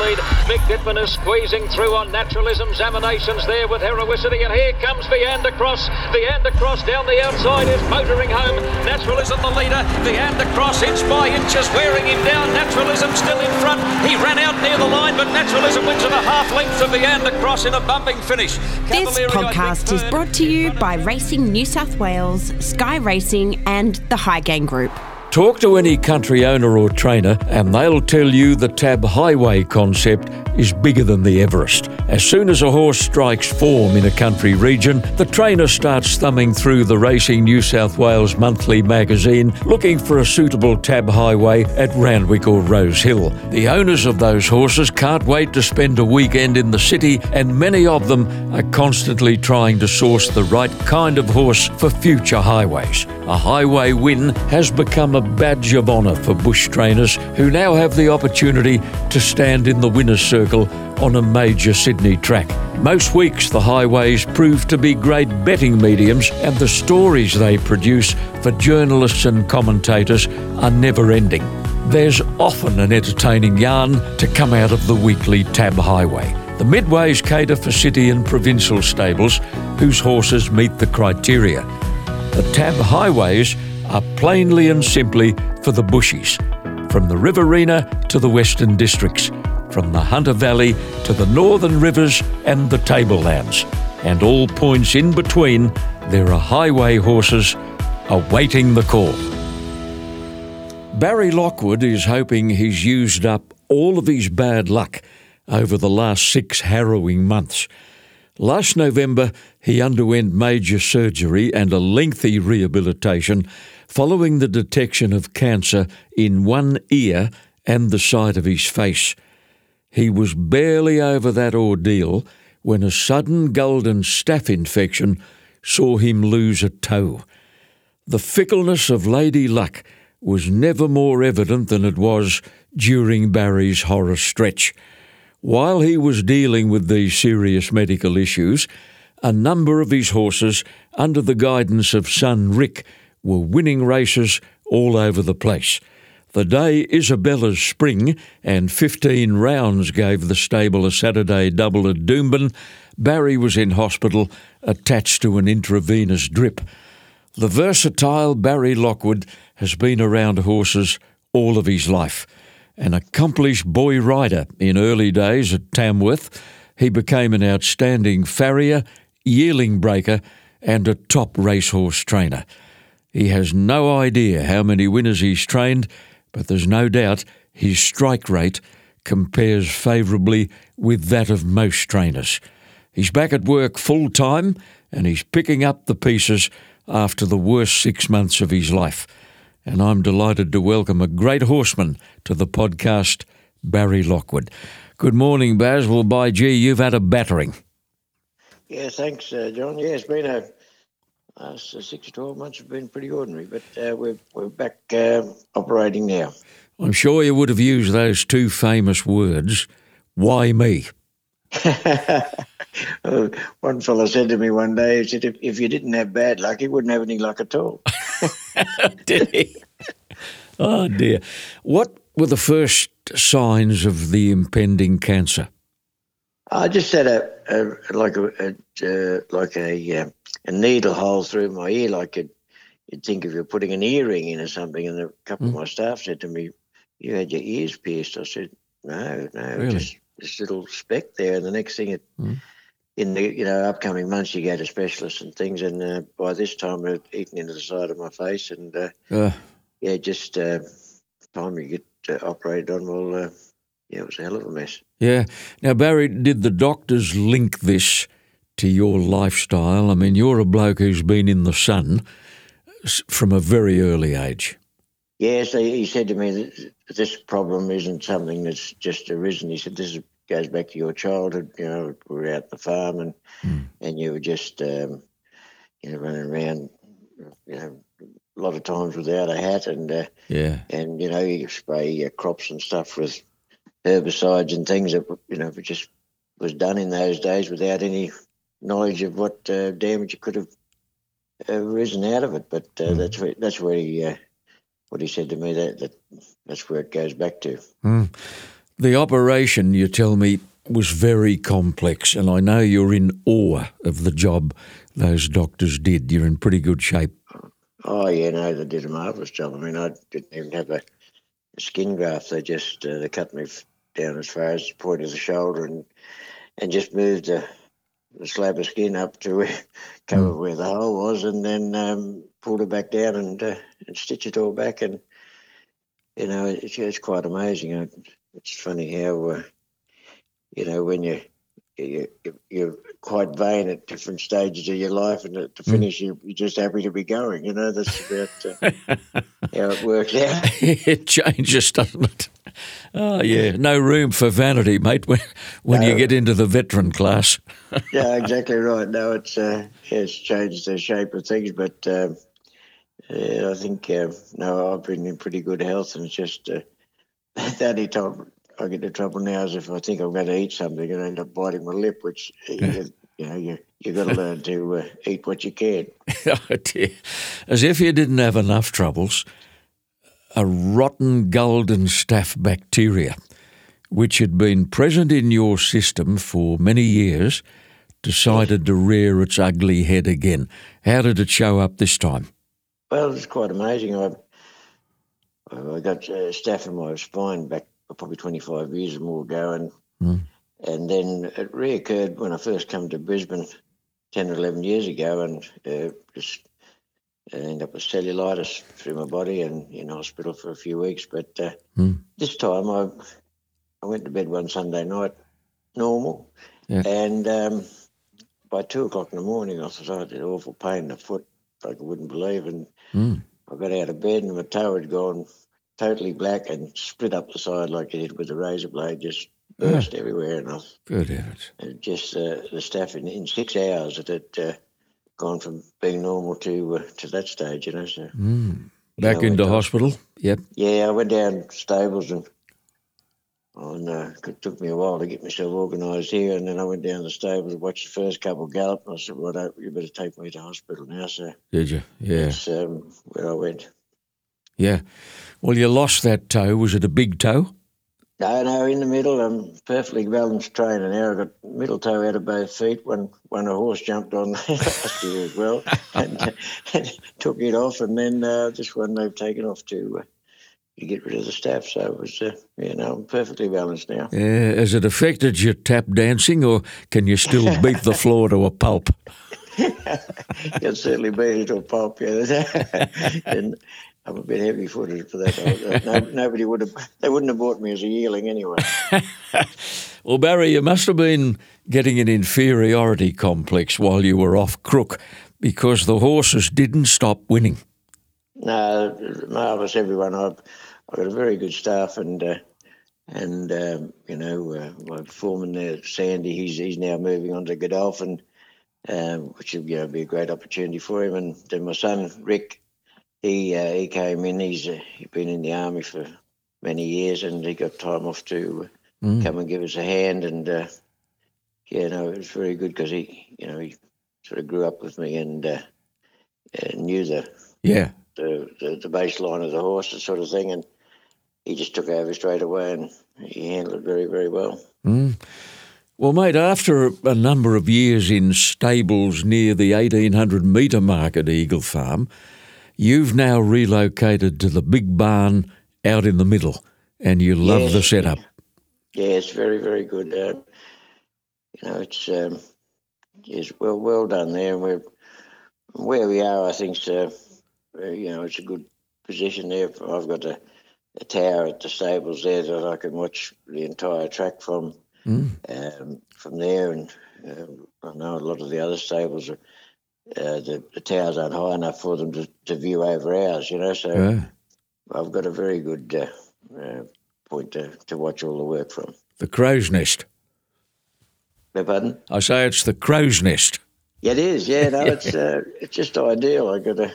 lead. Mick Dittman is squeezing through on naturalism. Examinations there with heroicity. And here comes Veandercross. Viander Cross down the outside is motoring home. Naturalism the leader. Veandercross inch by inches wearing him down. Naturalism still in front. He ran out near the line, but Naturalism wins at a half length to Veandercross in a bumping finish. This podcast is brought to you by Racing New South Wales, Sky Racing, and the Hygain Group. Talk to any country owner or trainer, and they'll tell you the Tab Highway concept is bigger than the Everest. As soon as a horse strikes form in a country region, the trainer starts thumbing through the Racing New South Wales monthly magazine looking for a suitable Tab Highway at Randwick or Rose Hill. The owners of those horses can't wait to spend a weekend in the city, and many of them are constantly trying to source the right kind of horse for future highways. A highway win has become a badge of honour for bush trainers who now have the opportunity to stand in the winner's circle on a major Sydney track. Most weeks, the highways prove to be great betting mediums, and the stories they produce for journalists and commentators are never ending. There's often an entertaining yarn to come out of the weekly Tab Highway. The midways cater for city and provincial stables whose horses meet the criteria. The Tab Highways are plainly and simply for the bushies, from the Riverina to the Western Districts, from the Hunter Valley to the Northern Rivers and the Tablelands, and all points in between, there are highway horses awaiting the call. Barry Lockwood is hoping he's used up all of his bad luck over the last six harrowing months. Last November, he underwent major surgery and a lengthy rehabilitation following the detection of cancer in one ear and the side of his face. He was barely over that ordeal when a sudden golden staph infection saw him lose a toe. The fickleness of Lady Luck was never more evident than it was during Barry's horror stretch. While he was dealing with these serious medical issues, a number of his horses, under the guidance of son Rick, were winning races all over the place. The day Isabella's Spring and 15 rounds gave the stable a Saturday double at Doomben, Barry was in hospital attached to an intravenous drip. The versatile Barry Lockwood has been around horses all of his life. An accomplished boy rider in early days at Tamworth, he became an outstanding farrier, yearling breaker, and a top racehorse trainer. He has no idea how many winners he's trained, but there's no doubt his strike rate compares favourably with that of most trainers. He's back at work full time and he's picking up the pieces after the worst six months of his life and I'm delighted to welcome a great horseman to the podcast, Barry Lockwood. Good morning, Baz. Well, by gee, you've had a battering. Yeah, thanks, uh, John. Yeah, it's been a uh, six or twelve months have been pretty ordinary, but uh, we're we're back uh, operating now. I'm sure you would have used those two famous words. Why me? one fellow said to me one day, he said, if, if you didn't have bad luck, you wouldn't have any luck at all. Did he? Oh, dear. What were the first signs of the impending cancer? I just had a, a like a, a uh, like a, uh, a needle hole through my ear, like a, you'd think if you're putting an earring in or something. And a couple mm. of my staff said to me, "You had your ears pierced." I said, "No, no, really? just this little speck there." And the next thing, it, mm in the you know upcoming months you go to specialists and things, and uh, by this time it eaten into the side of my face, and uh, yeah, just uh, time you get uh, operated on, well, uh, yeah, it was a hell of a mess. Yeah. Now, Barry, did the doctors link this to your lifestyle? I mean, you're a bloke who's been in the sun from a very early age. Yes, he said to me that this problem isn't something that's just arisen. He said this is goes back to your childhood. You know, we were out the farm and mm. and you were just um, you know running around. You know, a lot of times without a hat and uh, yeah, and you know you spray your crops and stuff with herbicides and things that you know just was done in those days without any knowledge of what uh, damage you could have uh, risen out of it. But uh, mm. that's where that's where he uh, what he said to me that, that that's where it goes back to. Mm. The operation, you tell me, was very complex, and I know you're in awe of the job those doctors did. You're in pretty good shape. Oh yeah, no, they did a marvelous job. I mean, I didn't even have a, skin graft. They just uh, they cut me down as far as the point of the shoulder and and just moved the, the slab of skin up to where, cover mm. where the hole was, and then um, pulled it back down and uh, and stitch it all back. And you know, it's, it's quite amazing. It's funny how uh, you know when you you, you're quite vain at different stages of your life, and to hmm. finish, you, are just happy to be going. You know, that's about uh, how it works out. it changes, doesn't it? Oh, yeah. No room for vanity, mate, when, when no. you get into the veteran class. yeah, exactly right. No, it's, uh, it's changed the shape of things, but uh, I think, uh, no, I've been in pretty good health, and it's just uh, the only time I get into trouble now is if I think I'm going to eat something and I end up biting my lip, which you, you know you you got to learn to uh, eat what you can. oh dear. As if you didn't have enough troubles, a rotten golden staph bacteria, which had been present in your system for many years, decided to rear its ugly head again. How did it show up this time? Well, it's quite amazing. I I got uh, staph in my spine back probably 25 years or more ago. And, mm. and then it reoccurred when I first came to Brisbane 10 or 11 years ago and uh, just ended up with cellulitis through my body and in hospital for a few weeks. But uh, mm. this time I, I went to bed one Sunday night normal. Yeah. And um, by two o'clock in the morning, I had awful pain in the foot, like I wouldn't believe. And mm. I got out of bed and my toe had gone totally black and split up the side like it did with a razor blade, just burst yeah. everywhere. And I, Good heavens. Just uh, the stuff in, in six hours it had uh, gone from being normal to uh, to that stage, you know. So mm. Back know, into hospital? Yep. Yeah, I went down stables and and uh, it took me a while to get myself organised here, and then I went down to the stables and watched the first couple gallop, and I said, "Well, you better take me to hospital now." So did you? Yeah. That's um, where I went. Yeah. Well, you lost that toe. Was it a big toe? No, no, in the middle. I'm perfectly balanced trainer now. I've got middle toe out of both feet. When when a horse jumped on last year as well, and, and, took it off, and then uh, this one they've taken off to uh, to get rid of the staph. So it was, uh, you know, perfectly balanced now. Yeah, has it affected your tap dancing, or can you still beat the floor to a pulp? you can certainly beat it to a pulp, yeah. and I'm a bit heavy footed for that. no, nobody would have, they wouldn't have bought me as a yearling anyway. well, Barry, you must have been getting an inferiority complex while you were off crook because the horses didn't stop winning. No, marvellous everyone. I've, I've got a very good staff and. Uh, and um, you know, uh, my foreman there, Sandy, he's he's now moving on to Godolphin, um, which will you know, be a great opportunity for him. And then my son Rick, he uh, he came in. He's uh, he's been in the army for many years, and he got time off to mm. come and give us a hand. And uh, yeah, no, it was very good because he, you know, he sort of grew up with me and, uh, knew the yeah the, the, the baseline of the horse, the sort of thing, and he just took over straight away, and he handled it very very well. Mm. Well, mate, after a number of years in stables near the 1800 metre mark at Eagle Farm, You've now relocated to the big barn out in the middle, and you love yes, the setup. Yeah, it's very, very good. Uh, you know, it's um, it's well well done there. And we're where we are. I think so. Uh, you know, it's a good position there. I've got a, a, tower at the stables there that I can watch the entire track from. Mm. Um, from there, and uh, I know a lot of the other stables are uh, the, the, towers aren't high enough for them to, to view over ours, you know. So yeah. I've got a very good uh, uh, point to, to watch all the work from. The crow's nest. Beg pardon? I say it's the crow's nest. Yeah, it is. Yeah, no, it's uh, it's just ideal. I got a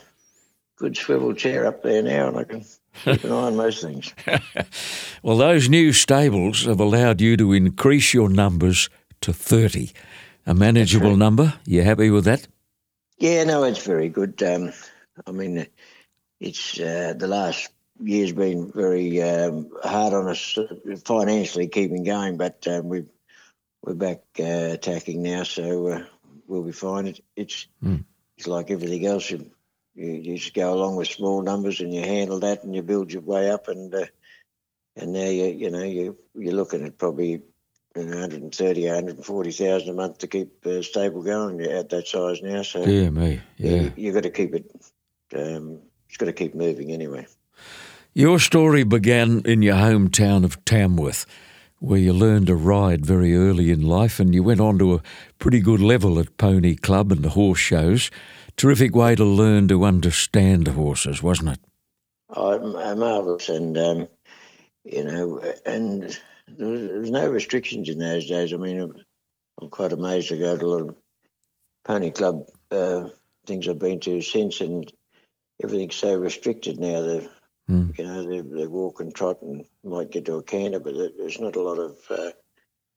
good swivel chair up there now, and I can keep an eye on most things. well, those new stables have allowed you to increase your numbers to thirty, a manageable number. You happy with that? Yeah, no, it's very good. Um, I mean, it's uh, the last year's been very um, hard on us uh, financially keeping going, but um, we we're back uh, attacking now, so uh, we'll be fine. It, it's Mm. it's like everything else. You, you you just go along with small numbers and you handle that and you build your way up and uh, and now you you know you you're looking at probably. You know, 130, 140,000 a month to keep uh, stable going. At that size now, so Dear me, yeah. you, you got to keep it. Um, it's got to keep moving anyway. Your story began in your hometown of Tamworth, where you learned to ride very early in life and you went on to a pretty good level at Pony Club and the horse shows. Terrific way to learn to understand horses, wasn't it? Oh, m- marvelous, and um, you know, and there was, there was no restrictions in those days. I mean, I'm, I'm quite amazed to go to a lot of pony club uh, things I've been to since, and everything's so restricted now. That Mm. you know, they, they walk and trot and might get to a canter, but there- there's not a lot of. Uh, it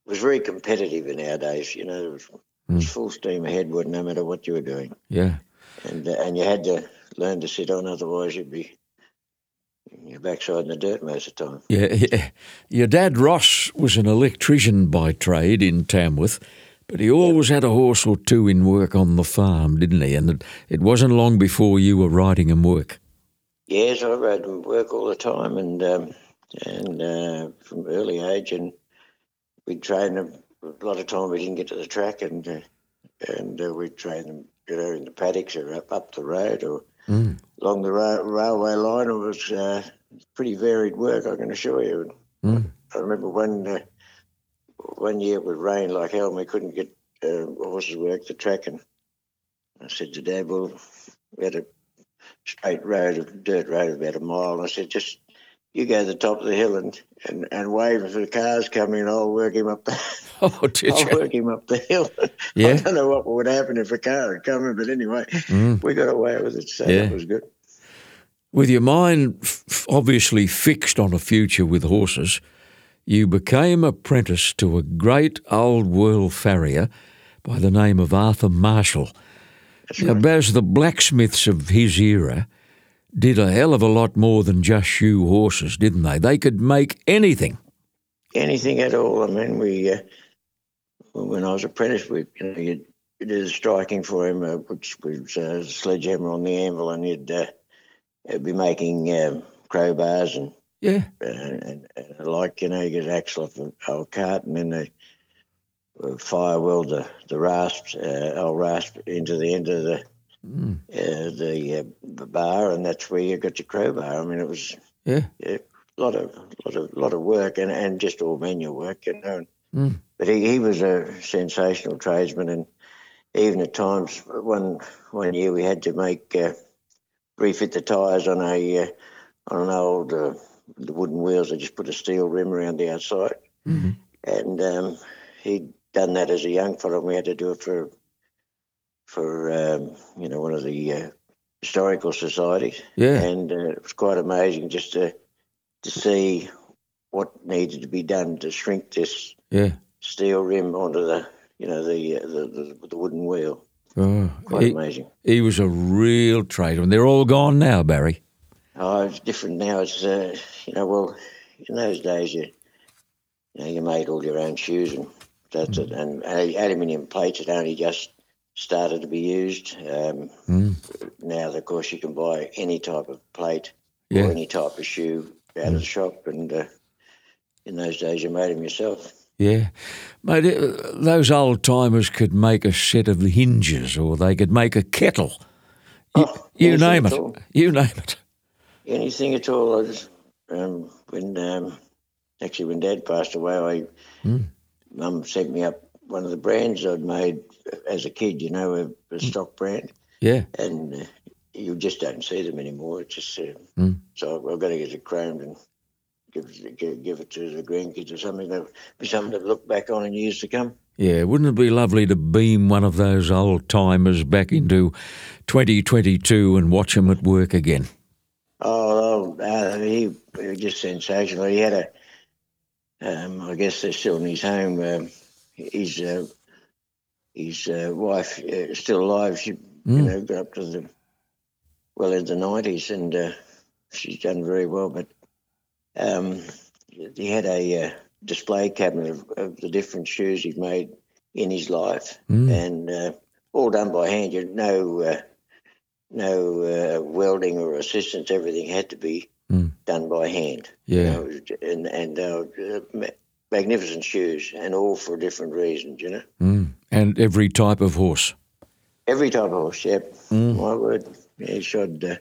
was very competitive in our days. You know, it was, it was full steam ahead, no matter what you were doing Yeah. And uh, and you had to learn to sit on, otherwise you'd be your backside in the dirt most of the time. Yeah, yeah. Your dad Ross was an electrician by trade in Tamworth, but he always had a horse or two in work on the farm, didn't he? And it, it wasn't long before you were riding him work. Yes, I rode and work all the time, and um, and uh, from early age, and we'd train them. A lot of time we didn't get to the track, and uh, and uh, we'd train them, you know, in the paddocks or up up the road or Mm. along the ra- railway line. It was uh, pretty varied work, I can assure you. Mm. I remember one uh, one year it would rain like hell, and we couldn't get uh, horses work the track. And I said to Dad, "Well, we had a straight road, a dirt road, about a mile." And I said, "Just you go to the top of the hill and and, and wave for the cars coming. and I'll work him up the Oh, did I'll you? work him up the hill." Yeah. I don't know what would happen if a car had come in, but anyway, Mm. we got away with it, so Yeah. that was good. With your mind f- obviously fixed on a future with horses, you became apprentice to a great old world farrier by the name of Arthur Marshall. That's Now, right. Baz, the blacksmiths of his era did a hell of a lot more than just shoe horses, didn't they? They could make anything. anything at all. I mean, we uh, when I was apprentice, we you know you did the striking for him, uh, which was uh, sledgehammer on the anvil, and you'd, uh, you'd be making um, crowbars and, Yeah. uh, and, and like you know you get an axle off a old cart, and then they uh, fire weld the the rasps, uh, old rasp into the end of the. Mm. Uh, the uh, bar, and that's where you got your crowbar. I mean, it was Yeah. a lot of lot of lot of work and, and just all manual work, you know. Mm. But he, he was a sensational tradesman, and even at times, one one year we had to make uh, refit the tyres on a uh, on an old uh, the wooden wheels. They just put a steel rim around the outside, Mhm. and um, he'd done that as a young fellow. and We had to do it for for um, you know one of the uh, historical societies Yeah. and uh, it was quite amazing just to to see what needed to be done to shrink this Yeah. steel rim onto the you know the uh, the, the, the wooden wheel. Oh, Quite he, amazing. he was a real tradesman. They're all gone now, Barry. Oh, it's different now. It's uh, you know well in those days you you know you made all your own shoes and that's it and aluminium plates had only just started to be used. Um, Mm. Now, of course, you can buy any type of plate Yeah. or any type of shoe out of the shop, and uh, in those days, you made them yourself. Yeah. Mate, uh, those old timers could make a set of hinges or they could make a kettle. You, Oh, you name it. You name it. Anything at all. I just, um, when um, actually when Dad passed away, I Mm. Mum sent me up one of the brands I'd made as a kid. You know, a, a stock brand, Yeah. and uh, you just don't see them anymore. It's just uh, Mm. so I've got to get it chromed and give it, give, give it to the grandkids or something. That'll be something to look back on in years to come. Yeah. Wouldn't it be lovely to beam one of those old timers back into 2022 and watch him at work again? Oh, oh uh, he, he was just sensational. He had a, um, I guess they're still in his home. Um, his uh, his uh, wife uh, still alive. She, you Mm. know, got up to the well in the nineties, and uh, she's done very well. But um, he had a uh, display cabinet of, of, the different shoes he'd made in his life, mm. and uh, all done by hand. You no uh, no uh, welding or assistance. Everything had to be mm. done by hand. Yeah, you know, and and uh, magnificent shoes, and all for different reasons. You know, mm. And every type of horse. Every type of horse. Yep, mm. my word. Yeah, he shod. Uh,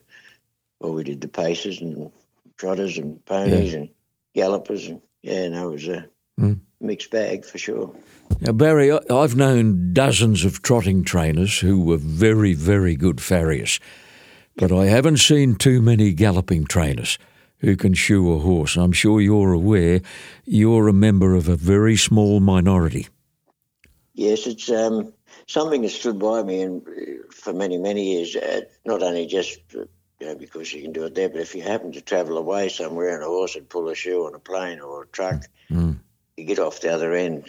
well, we did the paces and trotters and ponies yeah. and gallopers, and yeah, no, it was a mm. mixed bag for sure. Now, Barry, I've known dozens of trotting trainers who were very, very good farriers, but I haven't seen too many galloping trainers who can shoe a horse. I'm sure you're aware you're a member of a very small minority. Yes, it's um, something that stood by me and for many, many years, uh, not only just you know, because you can do it there, but if you happen to travel away somewhere and a horse would pull a shoe on a plane or a truck, mm. you get off the other end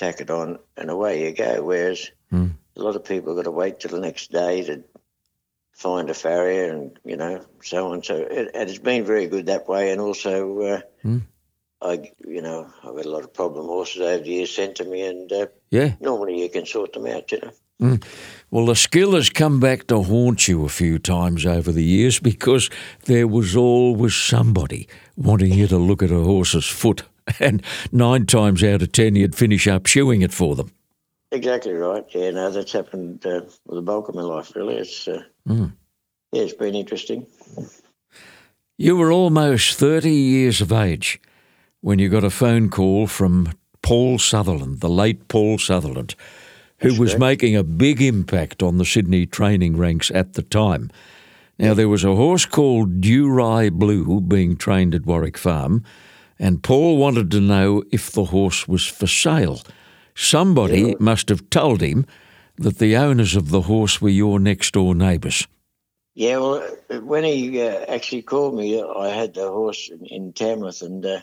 tack it on, and away you go. Whereas mm. a lot of people got to wait till the next day to find a farrier, and you know, so on. So it, it has been very good that way, and also. Uh, mm. I, you know, I've had a lot of problem horses over the years sent to me, and uh, yeah, normally you can sort them out, you know. Mm. Well, the skill has come back to haunt you a few times over the years because there was always somebody wanting you to look at a horse's foot and nine times out of ten you'd finish up shoeing it for them. Exactly right. Yeah, no, that's happened uh, with the bulk of my life. Really, it's uh, mm. yeah, it's been interesting. You were almost thirty years of age when you got a phone call from Paul Sutherland, the late Paul Sutherland, who that's was correct. making a big impact on the Sydney training ranks at the time. Now, there was a horse called Durai Blue being trained at Warwick Farm, and Paul wanted to know if the horse was for sale. Somebody yeah. must have told him that the owners of the horse were your next door neighbours. Yeah, well, when he uh, actually called me, I had the horse in, in Tamworth, and uh,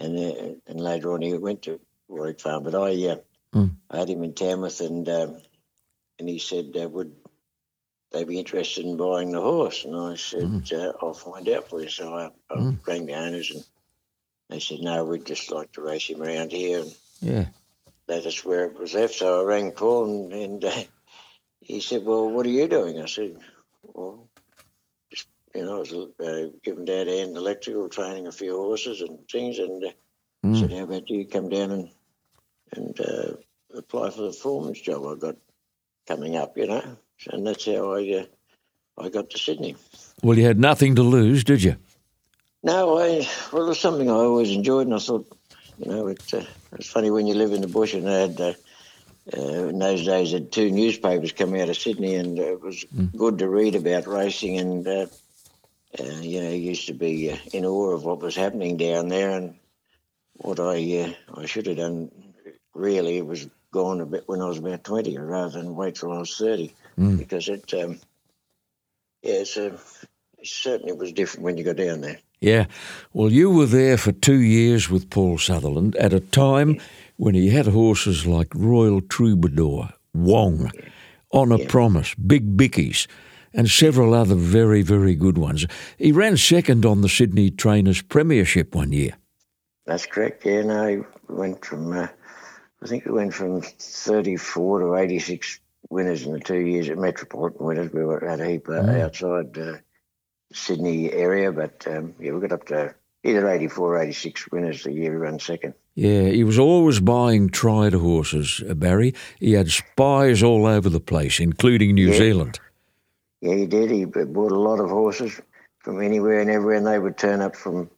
and uh, and later on he went to Warwick Farm. But I mm. I had him in Tamworth, and um, and he said, uh, "Would they be interested in buying the horse?" And I said, mm. "I'll find out for you." So I, I mm. rang the owners and they said, no, we'd just like to race him around here. And yeah. That is where it was left. So I rang Paul and, and uh, he said, well, what are you doing? I said, well, you know, I was uh, giving Dad hand electrical, training a few horses and things. And uh, mm. said, how about you come down and, and uh, apply for the foreman's job I got coming up, you know? And that's how I, uh, I got to Sydney. Well, you had nothing to lose, did you? No, I well, it was something I always enjoyed, and I thought, you know, it, uh, it's funny when you live in the bush, and they had uh, uh, in those days had two newspapers come out of Sydney, and it was mm. good to read about racing, and uh, uh, you know, used to be uh, in awe of what was happening down there, and what I I should have done really was gone a bit when I was about twenty, rather than wait till I was thirty, mm. because it. Um, yeah, a, it certainly was different when you got down there. Yeah. Well, you were there for two years with Paul Sutherland at a time when he had horses like Royal Troubadour, Wong, Honour yeah. Promise, Big Bickies, and several other very, very good ones. He ran second on the Sydney Trainers Premiership one year. That's correct. Yeah, no, he went from, uh, I think it went from 34 to 86 winners in the two years at Metropolitan winners. We were at a heap uh, mm. outside. Uh, Sydney area, but um, yeah, we got up to either 84 or 86 winners the year he ran second. Yeah, he was always buying tried horses, uh, Barry. He had spies all over the place, including New yeah. Zealand. Yeah, he did. He bought a lot of horses from anywhere and everywhere, and they would turn up from.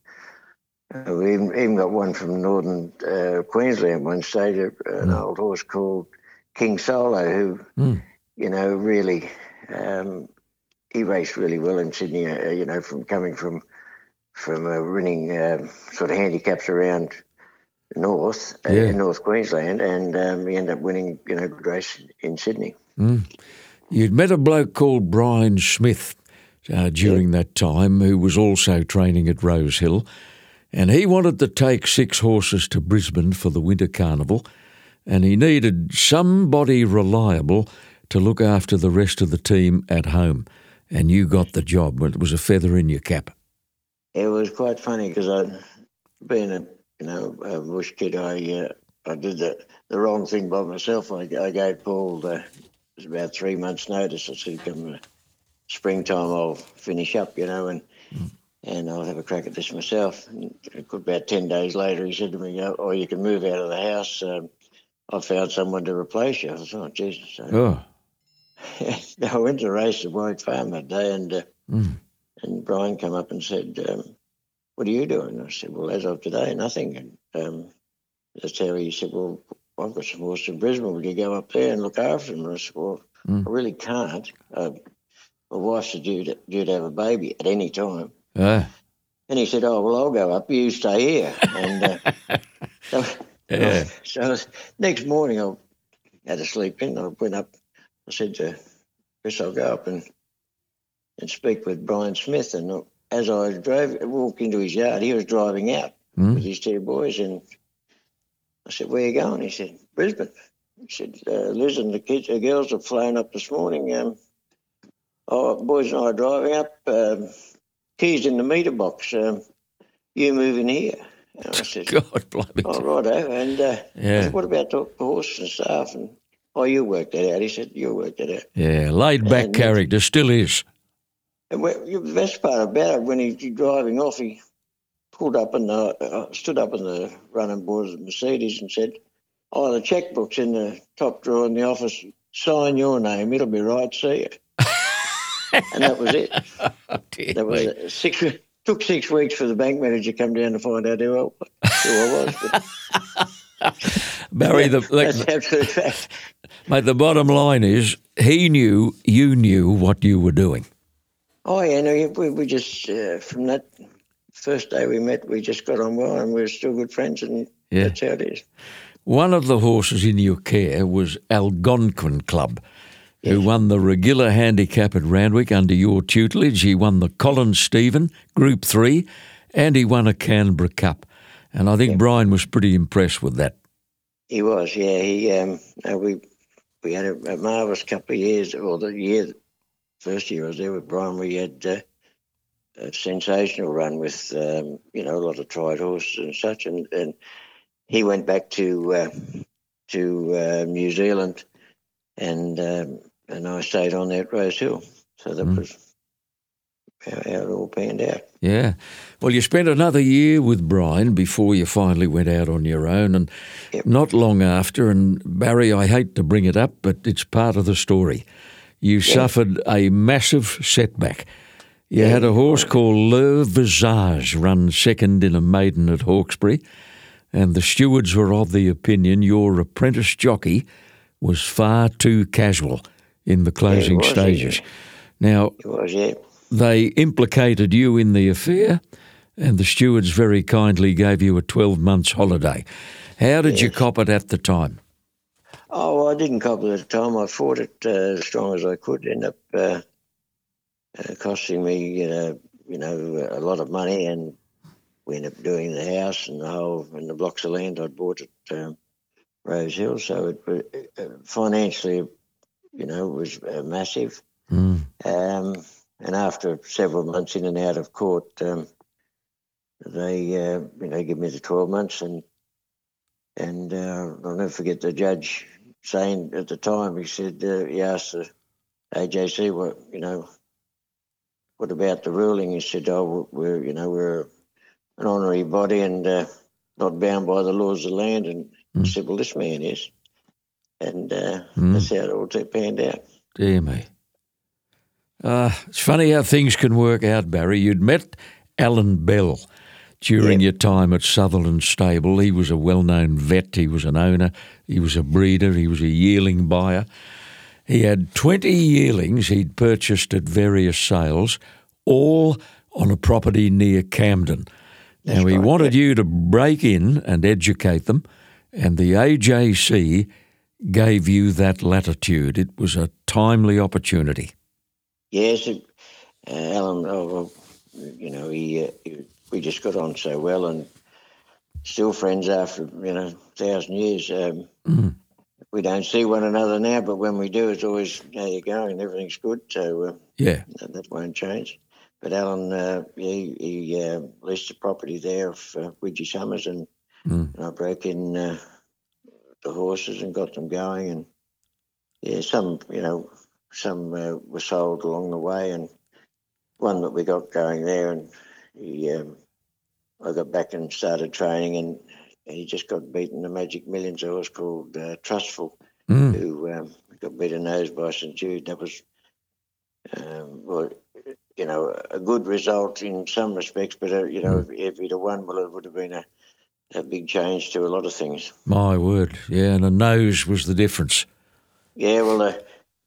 Uh, we even, even got one from northern uh, Queensland one stage, an mm. old horse called King Solo, who, mm. you know, really um, he raced really well in Sydney. Uh, you know, from coming from from uh, winning uh, sort of handicaps around north uh, yeah. in North Queensland, and um, he ended up winning you know good race in Sydney. Mm. You'd met a bloke called Brian Smith uh, during that time, who was also training at Rosehill, and he wanted to take six horses to Brisbane for the Winter Carnival, and he needed somebody reliable to look after the rest of the team at home and you got the job. But it was a feather in your cap. It was quite funny because I, being a you know a bush kid, I uh, I did the, the wrong thing by myself. I, I gave Paul the, was about three months' notice. I said, "Come springtime, I'll finish up," you know, and mm. and I'll have a crack at this myself. And about ten days later, he said to me, "Oh, you can move out of the house. Um, I found someone to replace you." I thought, "Oh, Jesus!" So, oh. I went to race at Warwick Farm that day, and uh, mm. and Brian came up and said, um, "What are you doing?" I said, "Well, as of today, nothing." And um, that's how he said, "Well, I've got some horses in Brisbane. Would you go up there and look after them?" And I said, "Well, mm. I really can't. Uh, my wife's due to, due to have a baby at any time." Yeah. And he said, "Oh well, I'll go up. You stay here." And uh, so, yeah. so next morning, I had to sleep in. I went up I said to Chris, I'll go up and and speak with Brian Smith. And as I drove, walked into his yard, he was driving out mm. with his two boys. And I said, "Where are you going?" He said, "Brisbane." He said, uh, "Liz and the kids, the girls have flown up this morning. Um, oh, boys and I are driving up. Um, keys in the meter box. Um, you moving here?" And I said, "God, blimey!" Oh, righto. And uh, yeah. Said, what about the horse and stuff? And Oh, you worked it out. He said, You worked it out. Yeah, laid back and, character, still is. And the best part about it, when he's driving off, he pulled up and uh, stood up in the running boards of Mercedes and said, Oh, the checkbook's in the top drawer in the office. Sign your name. It'll be right. See you. and that was it. oh, that was it. Six, took six weeks for the bank manager to come down to find out who I, who I was. Barry, the, that's absolute fact. Mate, the bottom line is he knew you knew what you were doing. Oh, yeah, no, we, we just, uh, from that first day we met, we just got on well and we are still good friends, and yeah. that's how it is. One of the horses in your care was Algonquin Club, yes. who won the regular handicap at Randwick under your tutelage. He won the Colin Stephen Group 3 and he won a Canberra Cup. And I think yeah. Brian was pretty impressed with that. He was, yeah. He, um, we we had a, a marvellous couple of years, or the year, first year I was there with Brian, we had uh, a sensational run with, um, you know, a lot of tried horses and such. And, and he went back to uh, to uh, New Zealand, and um, and I stayed on there at Rose Hill. So that mm. was how, how it all panned out. Yeah. Well, you spent another year with Brian before you finally went out on your own, and yep. not long after. And Barry, I hate to bring it up, but it's part of the story. You yep. suffered a massive setback. You had a horse called Le Visage run second in a maiden at Hawkesbury, and the stewards were of the opinion your apprentice jockey was far too casual in the closing was, stages. Now, was, yeah. They implicated you in the affair, and the stewards very kindly gave you a 12 months holiday. How did yes. you cop it at the time? Oh, I didn't cop it at the time. I fought it uh, as strong as I could. End up uh, uh, costing me, uh, you know, a lot of money, and we ended up doing the house and the whole and the blocks of land I'd bought at um, Rose Hill. So it uh, financially, you know, was uh, massive. Mm. Um, and after several months in and out of court, um, they uh, you know give me the twelve months, and and uh, I'll never forget the judge saying at the time he said uh, he asked the AJC what you know what about the ruling? He said, oh we're you know we're an honorary body and uh, not bound by the laws of the land, and mm. he said, well this man is, and uh, mm. that's how it all panned out. Dear me. Uh, it's funny how things can work out, Barry. You'd met Alan Bell during yep. your time at Sutherland Stable. He was a well known vet, he was an owner, he was a breeder, he was a yearling buyer. He had 20 yearlings he'd purchased at various sales, all on a property near Camden. That's now, he right, wanted you to break in and educate them, and the AJC gave you that latitude. It was a timely opportunity. Yes, uh, Alan. Oh, well, you know, he, uh, he, we just got on so well, and still friends after you know thousand years. Um, mm. We don't see one another now, but when we do, it's always how you going. Everything's good, so uh, yeah, that, that, won't change. but Alan, uh, he, he uh, leased a property there of uh, Widgie Summers, and, and I broke in uh, the horses and got them going. And yeah, some, you know, some uh, were sold along the way, and one that we got going there, and he, um, I got back and started training, and he just got beaten the Magic Millions horse called uh, Trustful, who um, got beaten nose by St Jude. That was, um, well, you know, a good result in some respects, but uh, you know, if, if he'd have won, well, it would have been a, a big change to a lot of things. My word, yeah, and a nose was the difference. Yeah, well, uh,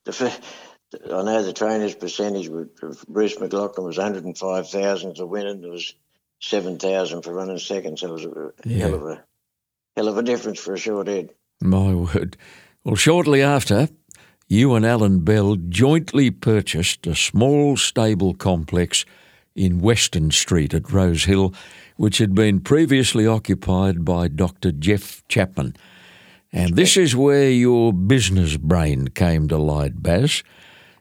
the, f- I know the trainer's percentage with with Bruce McLaughlin was 105,000 to win, and there was 7,000 for running second, so it was a Yeah. hell of a hell of a difference for a short head. My word. Well, shortly after, you and Alan Bell jointly purchased a small stable complex in Western Street at Rose Hill, which had been previously occupied by Dr. Geoff Chapman. And this is where your business brain came to light, Baz.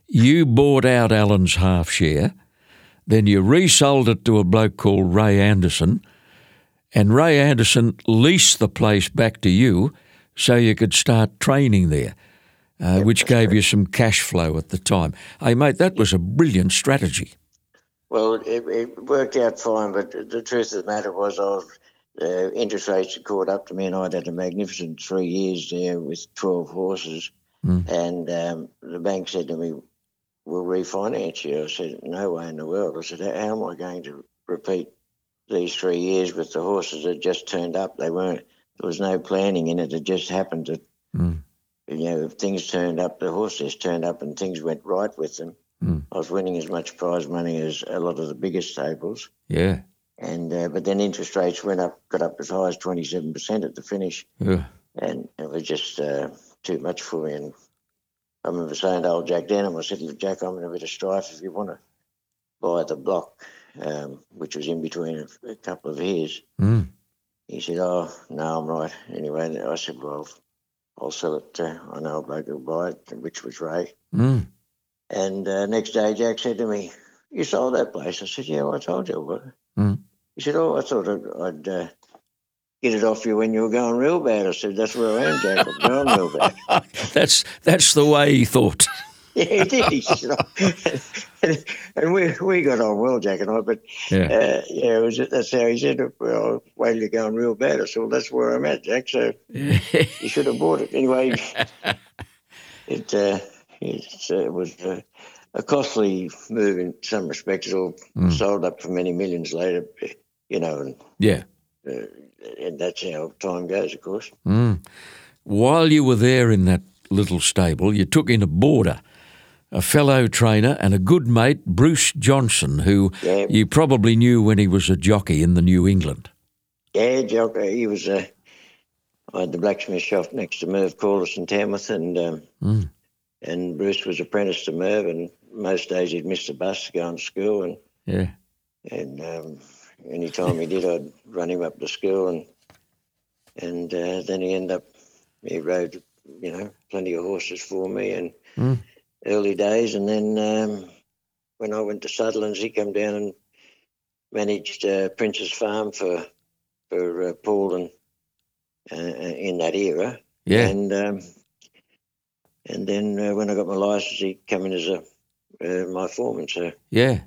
You bought out Alan's half share, then you resold it to a bloke called Ray Anderson, and Ray Anderson leased the place back to you so you could start training there, uh, which gave you some cash flow at the time. Hey, mate, that was a brilliant strategy. Well, it, it worked out fine, but the truth of the matter was, I was, uh, interest rates had caught up to me, and I'd had a magnificent three years there with 12 horses. And um, the bank said to me, We'll refinance you. I said, No way in the world. I said, How am I going to repeat these three years with the horses that just turned up? They weren't, there was no planning in it. It just happened that, you know, if things turned up, the horses turned up and things went right with them. I was winning as much prize money as a lot of the biggest stables, Yeah. and uh, but then interest rates went up, got up as high as twenty seven percent at the finish, Yeah. and it was just uh, too much for me. And I remember saying to old Jack Denham, I said, "Look, Jack, I'm in a bit of strife. If you want to buy the block, um, which was in between a, a couple of years," Mm. he said, "Oh no, I'm right." Anyway, I said, "Well, I'll sell it. Uh, I know a bloke who'll buy it," which was Ray. Mm. And uh, next day, Jack said to me, "You sold that place." I said, "Yeah, well, I told you I would." Mm. He said, "Oh, I thought I'd, I'd uh, get it off you when you were going real bad." I said, "That's where I am, Jack. I'm going real bad." That's that's the way he thought. yeah, he did. Said, oh. and, and we we got on well, Jack and I. But Yeah. uh, yeah, it was that's how he said. Well, wait till you're going real bad. I said, "Well, that's where I'm at, Jack." So you should have bought it anyway. it uh, it's, uh, it was uh, a costly move in some respects. It all sold up for many millions later, you know, and, yeah. Uh, and that's how time goes, of course. While you were there in that little stable, you took in a boarder, a fellow trainer, and a good mate, Bruce Johnson, who Yeah. you probably knew when he was a jockey in the New England. Yeah, Jock, uh, he was. Uh, I had the blacksmith shop next to Merv Corliss in Tamworth, and um, and Bruce was apprenticed to Merv, and most days he'd miss the bus to go to school, and Yeah. and um, any time he did, I'd run him up to school, and and uh, then he ended up he rode, you know, plenty of horses for me, and early days, and then um, when I went to Sutherland's, he came down and managed uh, Prince's Farm for for uh, Paul and uh, in that era, Yeah. and um, and then uh, when I got my license, he came in as a uh, my foreman, so Yeah.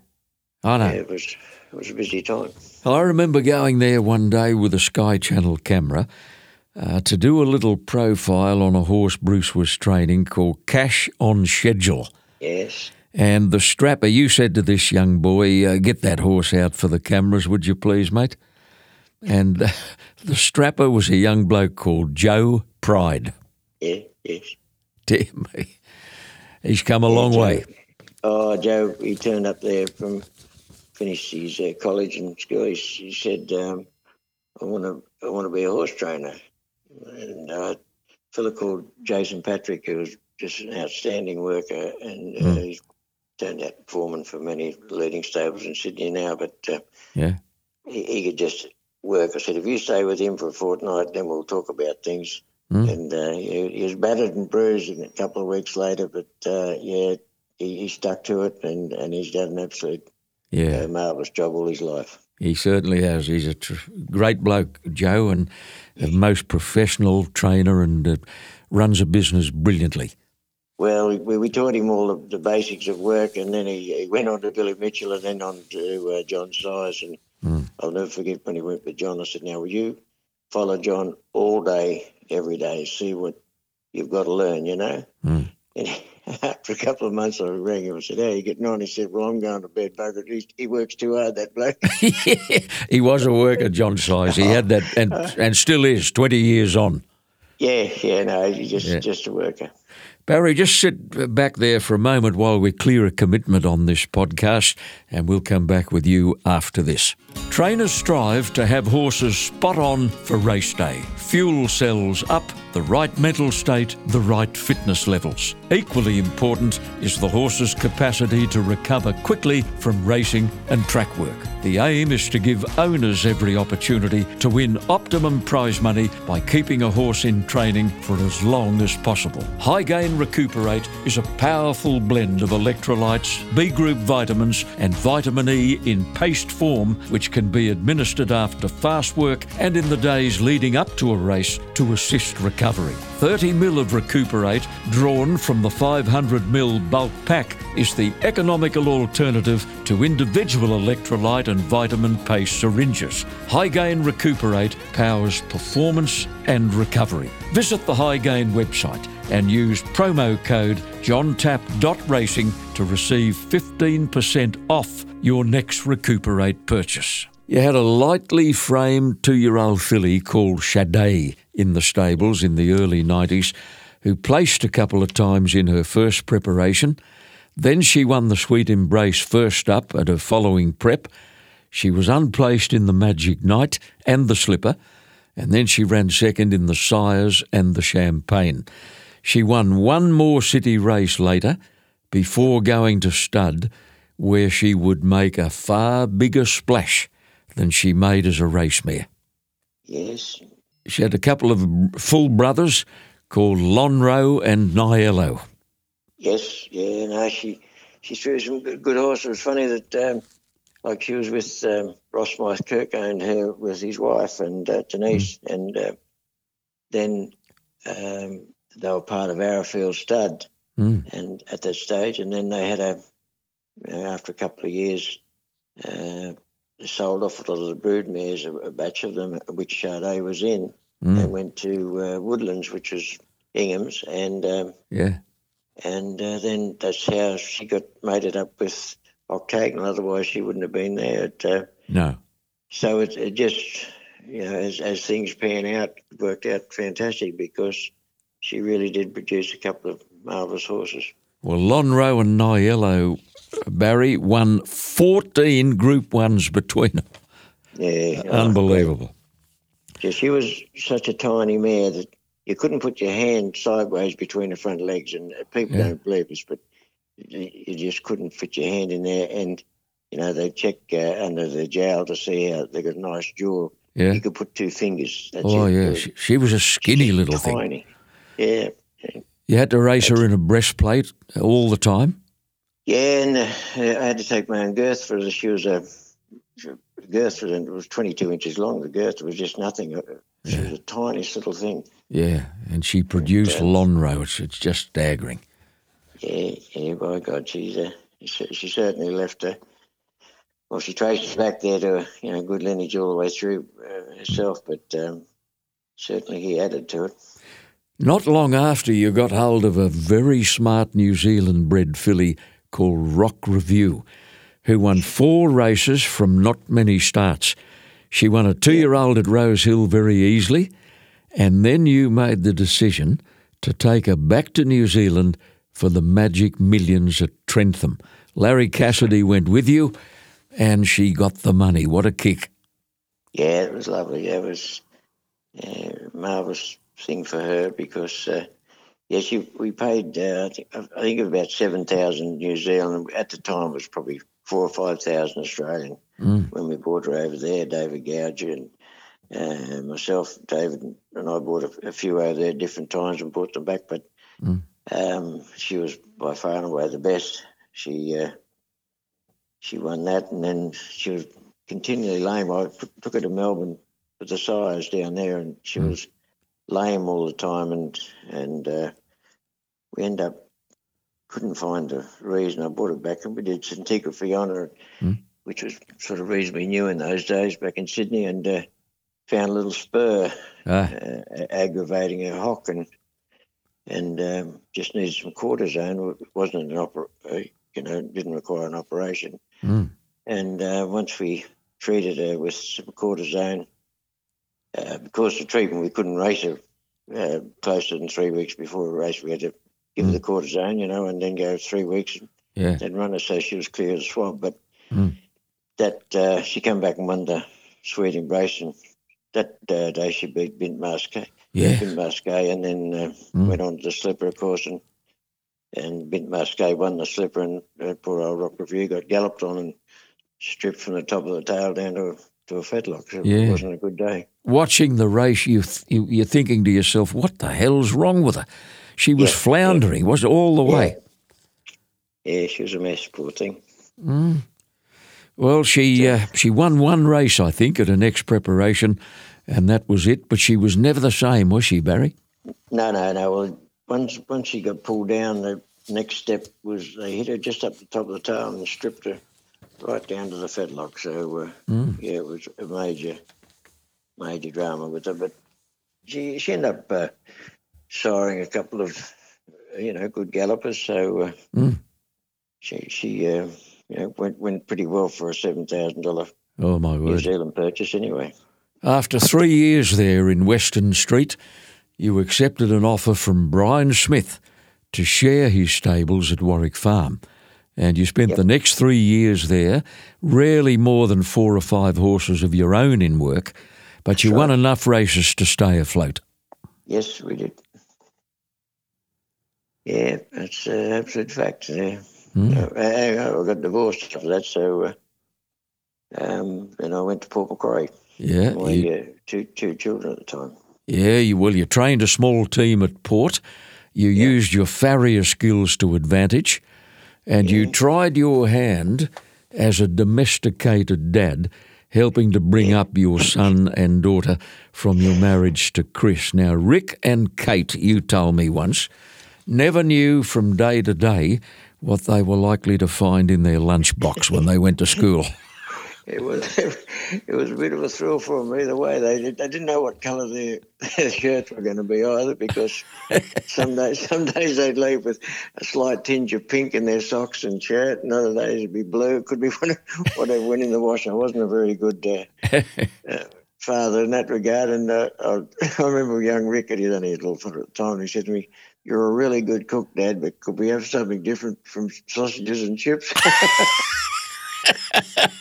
I know. yeah, it was it was a busy time. I remember going there one day with a Sky Channel camera uh, to do a little profile on a horse Bruce was training called Cash on Schedule. Yes. And the strapper, you said to this young boy, uh, get that horse out for the cameras, would you please, mate? And uh, the strapper was a young bloke called Joe Pride. Yeah, yes. Dear me. He's come a long Joe- way. Oh, Joe, he turned up there from finished his uh, college and school. He, he said, um, "I want to, I want to be a horse trainer." And uh, a fellow called Jason Patrick, who was just an outstanding worker, and uh, he's turned out foreman for many leading stables in Sydney now. But uh, Yeah. he, he could just work. I said, if you stay with him for a fortnight, then we'll talk about things. And uh, he, he was battered and bruised and a couple of weeks later, but uh, yeah, he, he stuck to it, and, and he's done an absolute Yeah. a marvellous job all his life. He certainly has. He's a tr- great bloke, Joe, and a most professional trainer and uh, runs a business brilliantly. Well, we, we taught him all of the basics of work, and then he, he went on to Billy Mitchell and then on to uh, John Size. And I'll never forget when he went with John. I said, "Now, will you follow John all day, every day, see what you've got to learn, you know?" And after a couple of months, I rang him and said, "How you getting on?" He said, "Well, I'm going to bed, bugger. He, he works too hard, that bloke." he was a worker, John Size. He had that, and uh. and still is, twenty years on. yeah, yeah, no, he's just Yeah. just a worker. Barry, just sit back there for a moment while we clear a commitment on this podcast, and we'll come back with you after this. Trainers strive to have horses spot on for race day. Fuel cells up, the right mental state, the right fitness levels. Equally important is the horse's capacity to recover quickly from racing and track work. The aim is to give owners every opportunity to win optimum prize money by keeping a horse in training for as long as possible. Hygain Recuperate is a powerful blend of electrolytes, B group vitamins, and vitamin E in paste form, which can be administered after fast work and in the days leading up to a race to assist recovery. 30 ml of Recuperate, drawn from the 500 ml bulk pack, is the economical alternative to individual electrolyte and vitamin paste syringes. Hygain Recuperate powers performance and recovery. Visit the Hygain website and use promo code johntap.racing to receive 15% off your next Recuperate purchase. You had a lightly framed two year old filly called Sade in the stables in the early 90s who placed a couple of times in her first preparation. Then she won the Sweet Embrace first up at her following prep. She was unplaced in the Magic Night and the Slipper, and then she ran second in the Sires and the Champagne. She won one more city race later before going to stud, where she would make a far bigger splash than she made as a race mare. Yes, She had a couple of full brothers called Lonhro and Niello. yes, yeah. No, she she threw some good, good horses. It was funny that um, like she was with um, Ross Kirk owned her with his wife and uh, Denise, and uh, then um, they were part of Arrowfield Stud, Mm. and at that stage, and then they had a you know, after a couple of years. Uh, sold off a lot of the brood mares, a, a batch of them, which Sade was in, and went to uh, Woodlands, which was Ingham's, and um, Yeah. and uh, then that's how she got mated up with Octagonal. Otherwise, she wouldn't have been there. It, uh, No. so it, it just, you know, as, as things pan out, worked out fantastic because she really did produce a couple of marvellous horses. Well, Lonhro and Niello, Barry, won 14 Group 1s between them. Yeah, Unbelievable. Yeah, she was such a tiny mare that you couldn't put your hand sideways between the front legs, and uh, people Yeah. don't believe this, but you just couldn't fit your hand in there. And you know they check uh, under the jowl to see how they got a nice jaw. Yeah. You could put two fingers. That's Oh, it. yeah. She, she was a skinny little thing. tiny. Yeah, You had to race her in a breastplate all the time. yeah, and uh, I had to take my own girth for her. She was a girth for it was 22 inches long. The girth was just nothing. Uh, She was the tiniest little thing. Yeah. And she produced Lonhro. It's, it's just staggering. Yeah, yeah, by God, she's a, she, she certainly left a. Well, she traces back there to you know good lineage all the way through uh, herself, but um, certainly he added to it. Not long after, you got hold of a very smart New Zealand bred filly called Rock Review, who won four races from not many starts. She won a two year old at Rose Hill very easily, and then you made the decision to take her back to New Zealand for the Magic Millions at Trentham. Larry Cassidy went with you, and she got the money. What a kick! Yeah, it was lovely. It was a marvelous thing for her because uh, yeah, she we paid uh, I think I think about seven thousand New Zealand at the time it was probably four or five thousand Australian when we brought her over there. David Gouger and uh, myself, David and I bought a, a few over there at different times and brought them back, but um, she was by far and away the best. She uh, she won that, and then she was continually lame. I took her to Melbourne with the sires down there, and she Mm. was lame all the time, and and uh, we end up couldn't find the reason. I brought it back, and we did scintigraphy, Mm. which was sort of reasonably new in those days back in Sydney, and uh, found a little spur Ah, uh, aggravating her hock, and and um, just needed some cortisone. It wasn't an opera, uh, you know, didn't require an operation. Mm. And uh, once we treated her with some cortisone, uh, because of treatment, we couldn't race her uh, closer than three weeks before a race. We had to give her the cortisone, you know, and then go three weeks yeah. and run her so she was clear as the swab. But Mm. that uh, she came back and won the Sweet Embrace, and that uh, day she beat Bint Marscay. Yeah. Bint Marscay, and then uh, Mm. went on to the slipper, of course, and and Bint Marscay won the slipper, and uh, poor old Rock Review got galloped on and stripped from the top of the tail down to to a fetlock. So Yeah. it wasn't a good day. Watching the race, you, th- you you're thinking to yourself, "What the hell's wrong with her?" She was Yeah, floundering, was it all the way? Yeah, she was a mess, poor thing. Well, she uh, she won one race, I think, at her next preparation, and that was it. But she was never the same, was she, Barry? No, no, no. Well, once once she got pulled down, the next step was they hit her just up the top of the tail and stripped her right down to the fetlock. So uh, yeah, it was a major, major drama with her. But she she ended up uh, siring a couple of you know good gallopers. So uh, Mm. she she uh, you know went went pretty well for a seven thousand dollar Oh my word! New! Zealand purchase anyway. After three years there in Western Street, you accepted an offer from Brian Smith to share his stables at Warwick Farm. And you spent the next three years there, rarely more than four or five horses of your own in work, but you won enough races to stay afloat. Yes, we did. Yeah, that's uh, absolute fact. Yeah. Uh, I, I got divorced after that, so uh, um, then I went to Port Macquarie. Yeah, My you, uh, two two children at the time. yeah. You, well, you trained a small team at Port. You used your farrier skills to advantage, and you tried your hand as a domesticated dad, helping to bring up your son and daughter from your marriage to Chris. Now, Rick and Kate, you told me once, never knew from day to day what they were likely to find in their lunchbox when they went to school. It was it was a bit of a thrill for them either way. They did, they didn't know what colour their, their shirts were going to be either because some days some days they'd leave with a slight tinge of pink in their socks and shirt, and other days it'd be blue. It could be whatever, went in the wash. I wasn't a very good uh, uh, father in that regard, and uh, I, I remember young Rick, and he was only a little fella at the time, and he said to me. You're a really good cook, Dad, but could we have something different from sausages and chips?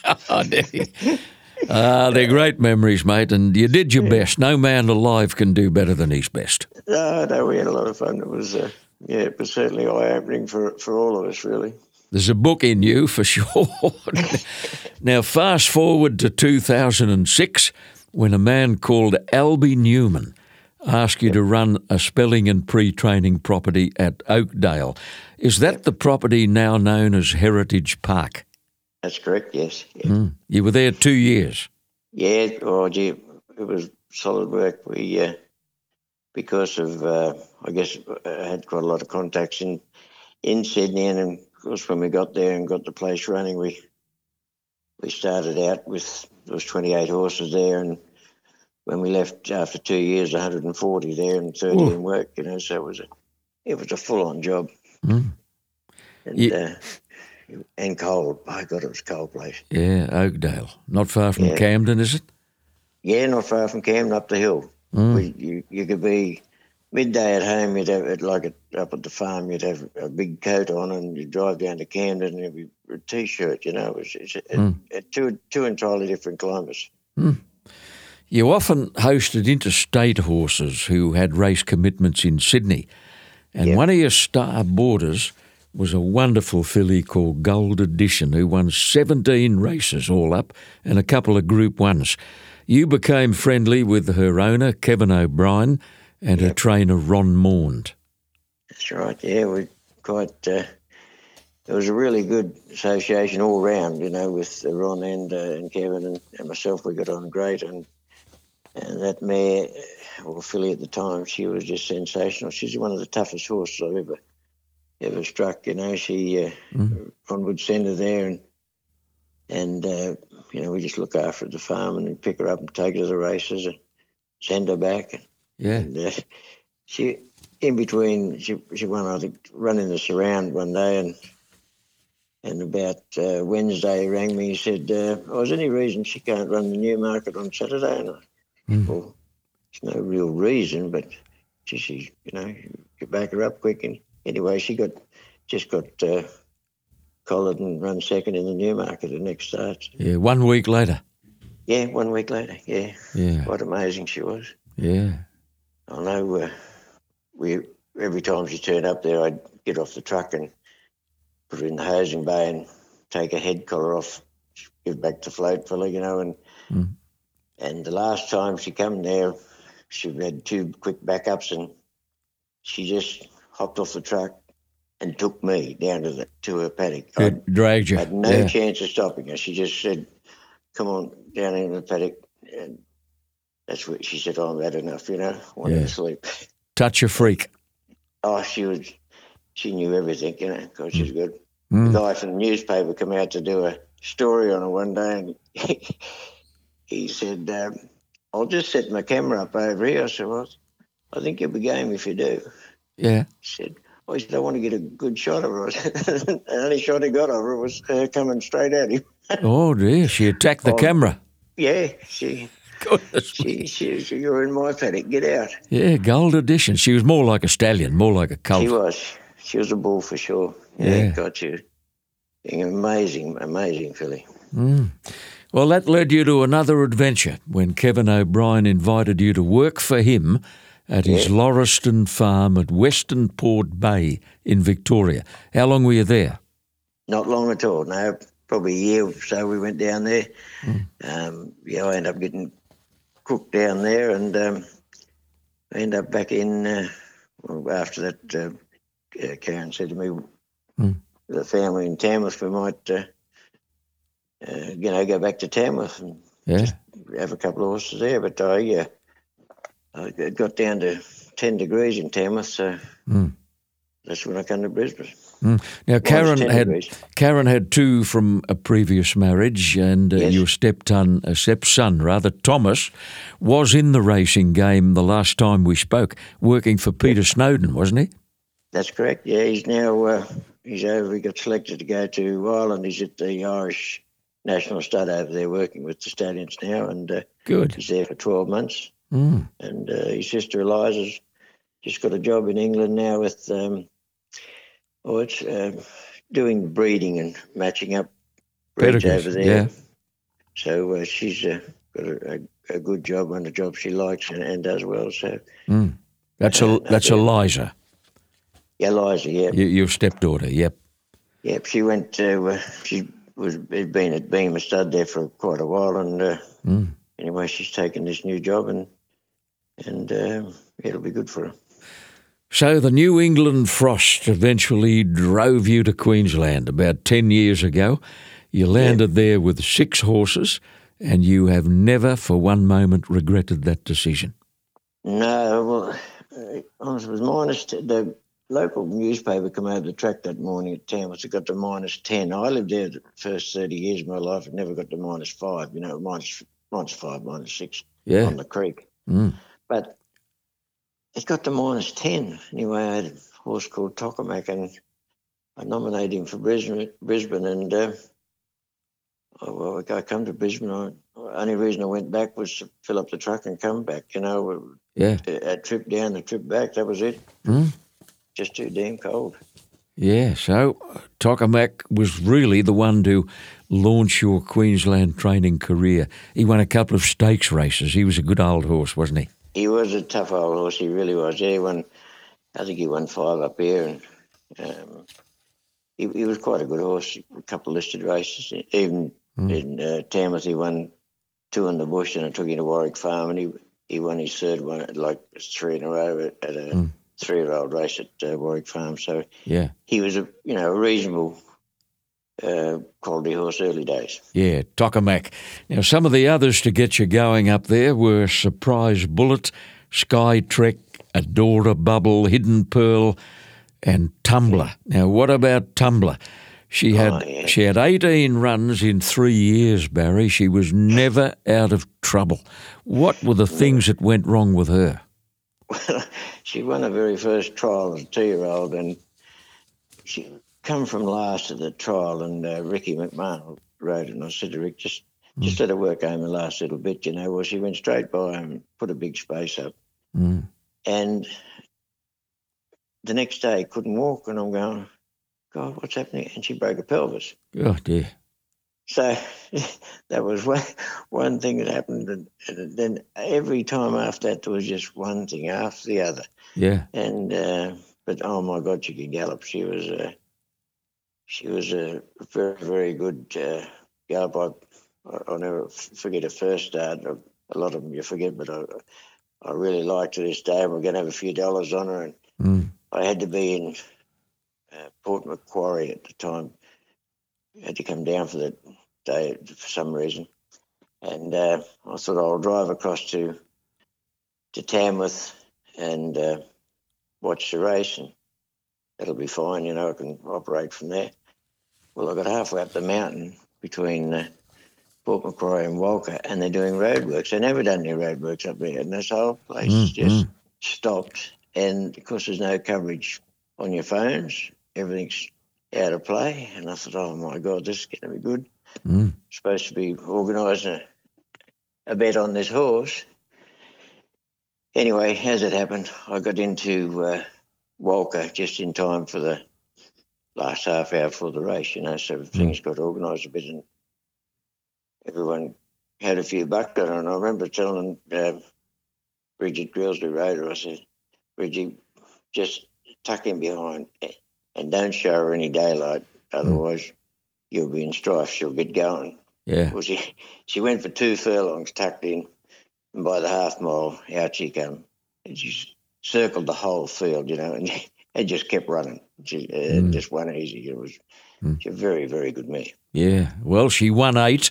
Oh, Ah, they're great memories, mate, and you did your best. No man alive can do better than his best. No, no, we had a lot of fun. It was, uh, yeah, it was certainly eye opening for for all of us, really. There's a book in you for sure. now, fast forward to 2006 when a man called Albie Newman asked you to run a spelling and pre training property at Oakdale. Is that the property now known as Heritage Park? That's correct. Yes. Mm. You were there two years. Yeah. Oh, gee, it was solid work. We, uh, because of, uh, I guess, I had quite a lot of contacts in in Sydney, and of course, when we got there and got the place running, we we started out with there was 28 horses there, and when we left after two years, 140 there and 30 Ooh. in work. You know, so it was a it was a full on job. Mm. And, uh, and cold. By God, it was a cold place. Yeah, Oakdale. Not far from Yeah. Camden, is it? Yeah, not far from Camden, up the hill. Mm. We, you, you could be midday at home. You'd have it like it up at the farm. You'd have a big coat on, and you'd drive down to Camden, and it'd be a t-shirt. You know, it was it's Mm. a, two two entirely different climates. You often hosted interstate horses who had race commitments in Sydney. And Yeah. one of your star boarders was a wonderful filly called Gold Edition who won 17 races all up and a couple of Group Ones. You became friendly with her owner, Kevin O'Brien, and her trainer, Ron Maund. That's right. Yeah, we quite uh, it was a really good association all round, you know, with Ron and uh, and Kevin and, and myself. We got on great, and and that mare, or filly at the time, she was just sensational. She's one of the toughest horses I've ever ever struck. You know, she uh, mm. Ron would send her there, and and uh, you know we just look after the farm and pick her up and take her to the races and send her back. Yeah, and, uh, she in between she she won I think running the surround one day and and about uh, Wednesday, he rang me. He said, uh, "Oh, is any reason she can't run the Newmarket on Saturday?" And I, mm. well, there's no real reason, but she, she, you know, you back her up quick. And anyway, she got just got uh, collared and run second in the Newmarket the next start. Yeah, one week later. Yeah, one week later. Yeah. Yeah. What amazing she was. Yeah. I know. Uh, we every time she turned up there, I'd get off the truck and put her in the hosing bay and take a head collar off, give back to float fella, you know, and mm. and the last time she come there, she had two quick backups and she just hopped off the truck and took me down to the to her paddock. I dragged you. Had no yeah. chance of stopping her. She just said, "Come on down into the paddock," and that's what she said. Oh, I'm had enough, you know. I wanted yeah. to sleep. Touch a freak. Oh, she was she knew everything, you know, because she's good. Mm. The guy from the newspaper come out to do a story on her one day, and he, he said, um, "I'll just set my camera up over here." I said, "Well, I think you'll be game if you do." Yeah. Said, "I just don't want to get a good shot of her." the only shot he got of her was uh, coming straight at him. oh dear! She attacked the oh, camera. Yeah, she. She, she, she, you're in my paddock. Get out. Yeah, gold edition. She was more like a stallion, more like a colt. She was she was a bull for sure. Yeah, yeah. got you. Amazing, amazing filly. Mm. Well, that led you to another adventure when Kevin O'Brien invited you to work for him at his yeah. Lauriston farm at Western Port Bay in Victoria. How long were you there? Not long at all. No, probably a year or so. We went down there. Mm. Um, yeah, I ended up getting cooked down there, and um, I ended up back in uh, well, after that. Uh, uh, Karen said to me, mm. the family in Tamworth, we might, uh, uh, you know, go back to Tamworth and yeah. have a couple of horses there. But I, uh, I got down to 10 degrees in Tamworth, so mm. that's when I came to Brisbane. Mm. Now, Karen had Karen had two from a previous marriage, and uh, yes. your stepson, uh, stepson rather, Thomas, was in the racing game the last time we spoke, working for Peter Snowden, wasn't he? That's correct. Yeah, he's now uh, he's over. He got selected to go to Ireland. He's at the Irish National Stud over there, working with the stallions now, and uh, good. He's there for twelve months. Mm. And uh, his sister Eliza's just got a job in England now with um, oh, it's uh, doing breeding and matching up breeds over there. Yeah. So uh, she's uh, got a, a, a, good job and a job she likes and, and does well. So mm. that's a that's Eliza. Yeah, Liza, yeah. Your, your stepdaughter, yep. Yep, she went to, uh, she was had been at Beam Stud there for quite a while, and uh, mm. anyway, she's taken this new job, and and uh, it'll be good for her. So the New England frost eventually drove you to Queensland about ten years ago. You landed there with six horses, and you have never for one moment regretted that decision. No, well, uh, it was minus t- the local newspaper come over the track that morning at Tamworth. It got to minus 10. I lived there the first 30 years of my life and never got to minus 5, you know, minus, minus 5, minus 6 yeah. on the creek. Mm. But it got to minus 10. Anyway, I had a horse called Tokamak and I nominated him for Brisbane, Brisbane and uh, I, well, I come to Brisbane. I, only reason I went back was to fill up the truck and come back, you know. Yeah. A, a trip down, a trip back, that was it. Mm just too damn cold. Yeah, so Tokamak was really the one to launch your Queensland training career. He won a couple of stakes races. He was a good old horse, wasn't he? He was a tough old horse. He really was. Yeah, he won, I think he won five up here, and um, he, he, was quite a good horse. A couple of listed races, even mm. in uh, Tamworth, he won two in the bush, and I took him to Warwick Farm, and he he won his third one, like three in a row at, at a. Mm three-year-old race at uh, Warwick Farm. So yeah, he was a you know a reasonable uh, quality horse early days. Yeah, Tokamak. Now, some of the others to get you going up there were Surprise Bullet, Sky Trek, Adora Bubble, Hidden Pearl, and Tumbler. Now, what about Tumbler? She had Oh, yeah. she had 18 runs in three years, Barry. She was never out of trouble. What were the things that went wrong with her? Well, she won her very first trial as a two-year-old, and she come from last at the trial, and uh, Ricky McMahon rode, and I said to Rick, just just let her work home the last little bit, you know. Well, she went straight by him and put a big space up, Mm. and the next day couldn't walk, and I'm going, God, what's happening? And she broke her pelvis. Oh dear. So that was one, one thing that happened. And, and then every time after that, there was just one thing after the other. Yeah. And uh, but oh my God, she could gallop. She was a she was a very very good uh, gallop. I, I'll never forget her first start. A lot of them you forget, but I I really liked her this day. We're going to have a few dollars on her, and Mm. I had to be in uh, Port Macquarie at the time. I had to come down for that day for some reason, and uh, I thought I'll drive across to to Tamworth and uh, watch the race, and that'll be fine. You know, I can operate from there. Well, I got halfway up the mountain between uh, Port Macquarie and Walcha, and they're doing roadworks. They've never done any roadworks up there, and this whole place Mm, just stopped. And of course, there's no coverage on your phones, everything's out of play. And I thought, oh my God, this is going to be good. Mm. Supposed to be organising a, a bet on this horse. Anyway, as it happened, I got into uh, Walcha just in time for the last half hour for the race, you know, so things got organised a bit and everyone had a few bucks on. And I remember telling uh, Bridget Grylls, who rode I said, Bridget, just tuck in behind and don't show her any daylight, otherwise you'll be in strife. She'll get going. Yeah. Well, she, she went for two furlongs tucked in, and by the half mile, out she come. And she circled the whole field, you know, and, and just kept running. She uh, just won easy. It was she's a very, very good mare. Yeah. Well, she won eight,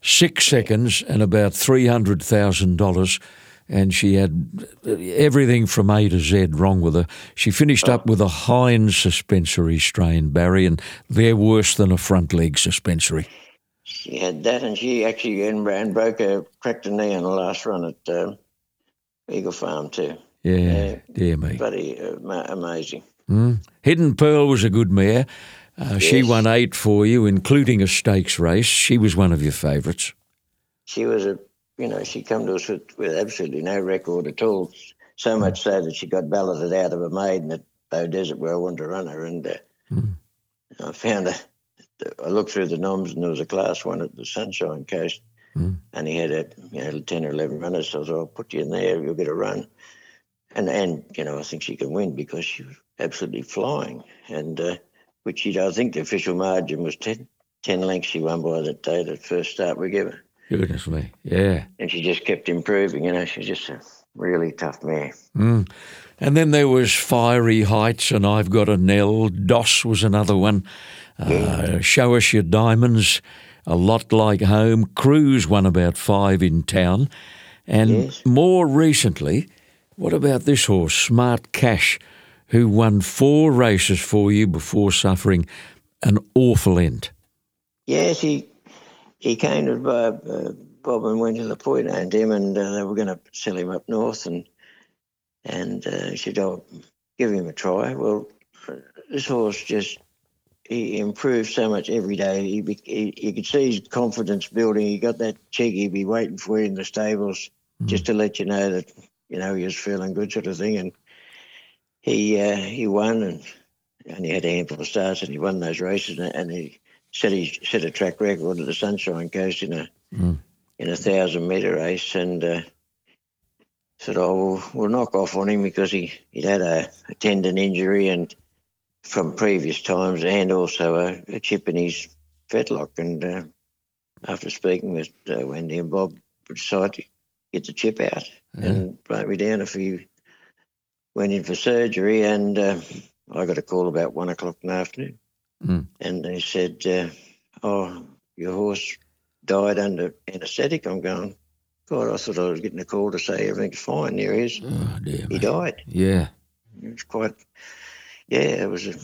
six seconds, and about three hundred thousand dollars. And she had everything from A to Z wrong with her. She finished up with a hind suspensory strain, Barry, and they're worse than a front leg suspensory. She had that, and she actually and, and broke her, cracked her knee on the last run at um, Eagle Farm too. Yeah, Yeah. dear me. Uh, ma- amazing. Hidden Pearl was a good mare. Uh, She won eight for you, including a stakes race. She was one of your favourites. She was a, you know, she come to us with, with absolutely no record at all. So much so that she got balloted out of a maiden at Beaudesert where I wanted to run her, and uh, I found her. I looked through the noms and there was a class one at the Sunshine Coast, and he had a you know ten or eleven runners. So I thought, I'll put you in there, you'll get a run, and and you know I think she can win because she was absolutely flying, and uh, which she I think the official margin was 10, 10 lengths she won by that day, the first start we gave her Goodness me. Yeah. and she just kept improving. You know, she's just a really tough mare. And then there was Fiery Heights, and I've Got a Nell. Doss was another one. Uh, Show Us Your Diamonds, A Lot Like Home. Cruise won about five in town. And Yes. more recently, what about this horse, Smart Cash, who won four races for you before suffering an awful end? Yes, he he came to uh, uh, Bob and went to the point and him, and uh, they were going to sell him up north, and and uh, he said, "Oh, give him a try." Well, this horse just he improved so much every day. He, he you could see his confidence building. He got that cheek. He'd be waiting for you in the stables just to let you know that you know he was feeling good, sort of thing. And he uh, he won, and and he had a handful of starts, and he won those races, and, and he set he set a track record at the Sunshine Coast in a in a thousand metre race, and uh, said, "Oh, we'll, we'll knock off on him because he he'd had a, a tendon injury and from previous times, and also a, a chip in his fetlock." And uh, after speaking with uh, Wendy and Bob, we decided to get the chip out and broke me down a few. Went in for surgery, and uh, I got a call about one o'clock in the afternoon. Mm. and they said, uh, "Oh, your horse died under anaesthetic." I'm going, God, I thought I was getting a call to say everything's fine. There he is. Oh, dear. He died. Yeah. It was quite, yeah, it was a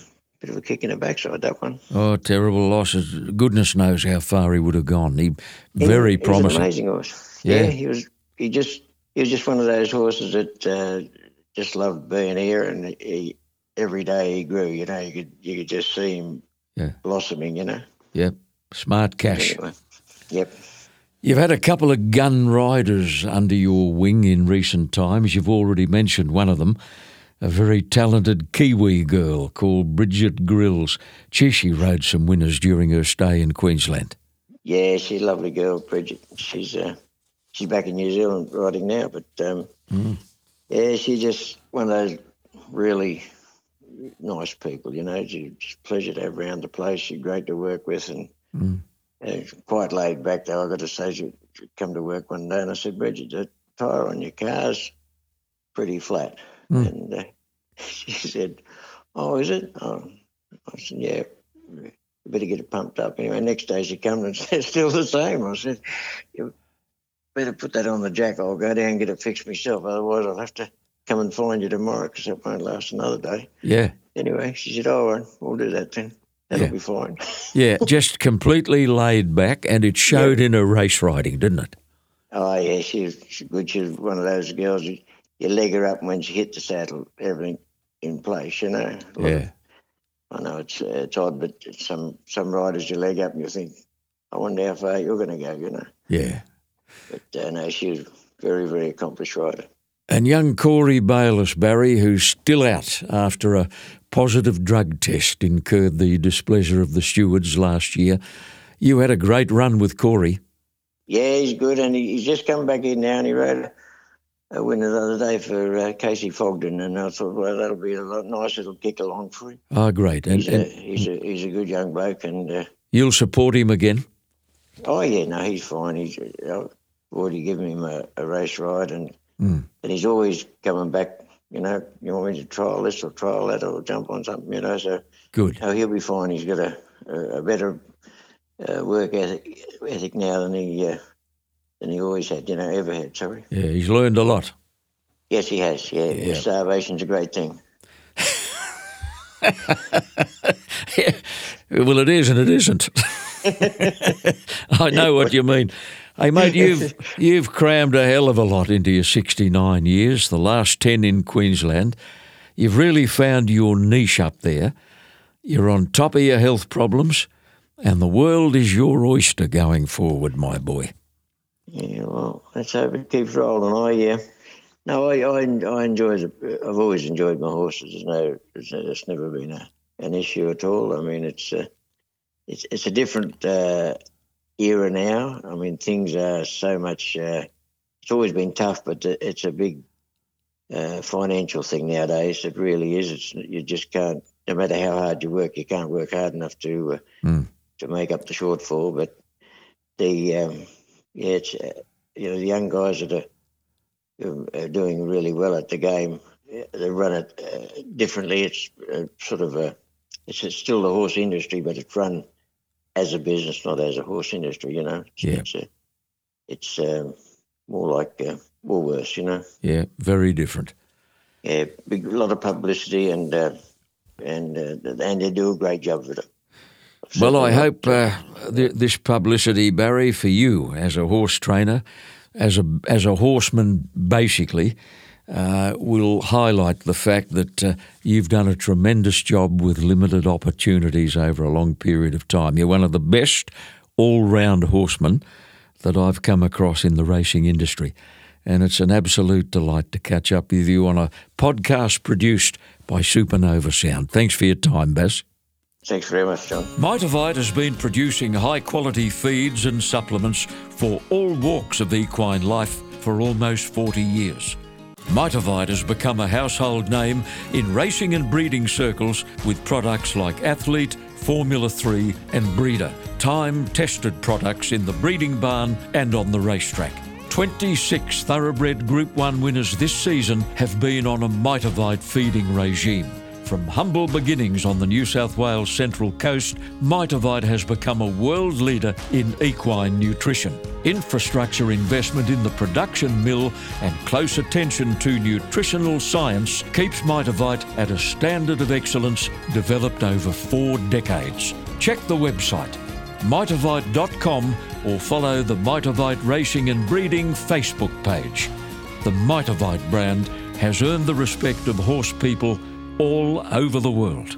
bit of a kick in the backside that one. Oh, terrible losses. Goodness knows how far he would have gone. He very he, He was promising. amazing horse. Yeah. he was. He just he was just one of those horses that uh, just loved being here, and he, every day he grew. You know, you could you could just see him Yeah. blossoming. You know. Yep. Smart cash. Anyway, yep. You've had a couple of gun riders under your wing in recent times. You've already mentioned one of them, a very talented Kiwi girl called Bridget Grylls. She rode some winners during her stay in Queensland. Yeah, she's a lovely girl, Bridget. She's uh, she's back in New Zealand riding now, but um, yeah, she's just one of those really nice people. You know, she's a pleasure to have around the place. She's great to work with, and uh, quite laid back. Though I got to say, she come to work one day, and I said, Bridget, the tyre on your car's pretty flat, and uh, she said, "Oh, is it?" Oh, I said, "Yeah." You better get it pumped up. Anyway, next day she comes and says, still the same. I said, better put that on the jack. I'll go down and get it fixed myself. Otherwise, I'll have to come and find you tomorrow because it won't last another day. Yeah. Anyway, she said, oh, all right, we'll do that then. That'll Yeah. be fine. Yeah, just completely laid back, and it showed in her race riding, didn't it? oh, yeah, she's, good. She's one of those girls, you, you leg her up and when she hit the saddle, everything in place, you know. Of- Yeah. I know it's uh, it's odd, but some some riders you leg up and you think, I wonder how far you're going to go, you know. Yeah. But uh, no, she's a very, very accomplished rider. And young Corey Bayliss Barry, who's still out after a positive drug test incurred the displeasure of the stewards last year. You had a great run with Corey. Yeah, he's good, and he, he's just come back in now, and he rode a, a winner the other day for uh, Casey Fogden, and I thought, well, that'll be a nice little kick along for him. Ah, great. And, He's, a, he's a he's a good young bloke, and uh, you'll support him again? oh yeah, no, he's fine. He's uh, already given him a, a race ride, and Mm. and he's always coming back. You know, you want me to trial this or trial that or jump on something, you know. So Good. no, he'll be fine. He's got a a, a better uh, work ethic, ethic now than he uh, than he always had. You know, ever had. Sorry. Yeah, he's learned a lot. Yes, he has. Yeah, Yeah. starvation's a great thing. Well, it is and it isn't. I know what you mean. Hey, mate, you've you've crammed a hell of a lot into your 69 years, the last 10 in Queensland. You've really found your niche up there. You're on top of your health problems, and the world is your oyster going forward, my boy. Yeah, well, let's hope it keeps rolling. I yeah. No, I I, I enjoy the. I've always enjoyed my horses. There's no, there's never been a, an issue at all. I mean, it's a, it's it's a different uh, era now. I mean, things are so much. Uh, it's always been tough, but it's a big uh, financial thing nowadays. It really is. It's you just can't. No matter how hard you work, you can't work hard enough to uh, Mm. to make up the shortfall. But the um, yeah, it's uh, you know the young guys that are, are doing really well at the game. uh, They run it uh, differently. It's uh, sort of a it's still the horse industry, but it's run as a business, not as a horse industry. You know, it's, Yeah. it's, a, it's um, more like uh, Woolworths. You know, Yeah, very different. yeah, big a lot of publicity and uh, and uh, and they do a great job with it. Well, I hope uh, th- this publicity, Barry, for you as a horse trainer, as a as a horseman, basically, uh, will highlight the fact that uh, you've done a tremendous job with limited opportunities over a long period of time. You're one of the best all-round horsemen that I've come across in the racing industry. And it's an absolute delight to catch up with you on a podcast produced by Supernova Sound. Thanks for your time, Bess. Thanks very much, John. Mitavite has been producing high quality feeds and supplements for all walks of equine life for almost 40 years. Mitavite has become a household name in racing and breeding circles with products like Athlete, Formula 3, and Breeder, time tested products in the breeding barn and on the racetrack. 26 thoroughbred Group 1 winners this season have been on a Mitavite feeding regime. From humble beginnings on the New South Wales Central Coast, Mitavite has become a world leader in equine nutrition. Infrastructure investment in the production mill and close attention to nutritional science keeps Mitavite at a standard of excellence developed over four decades. Check the website mitavite.com or follow the Mitavite Racing and Breeding Facebook page. The Mitavite brand has earned the respect of horse people all over the world.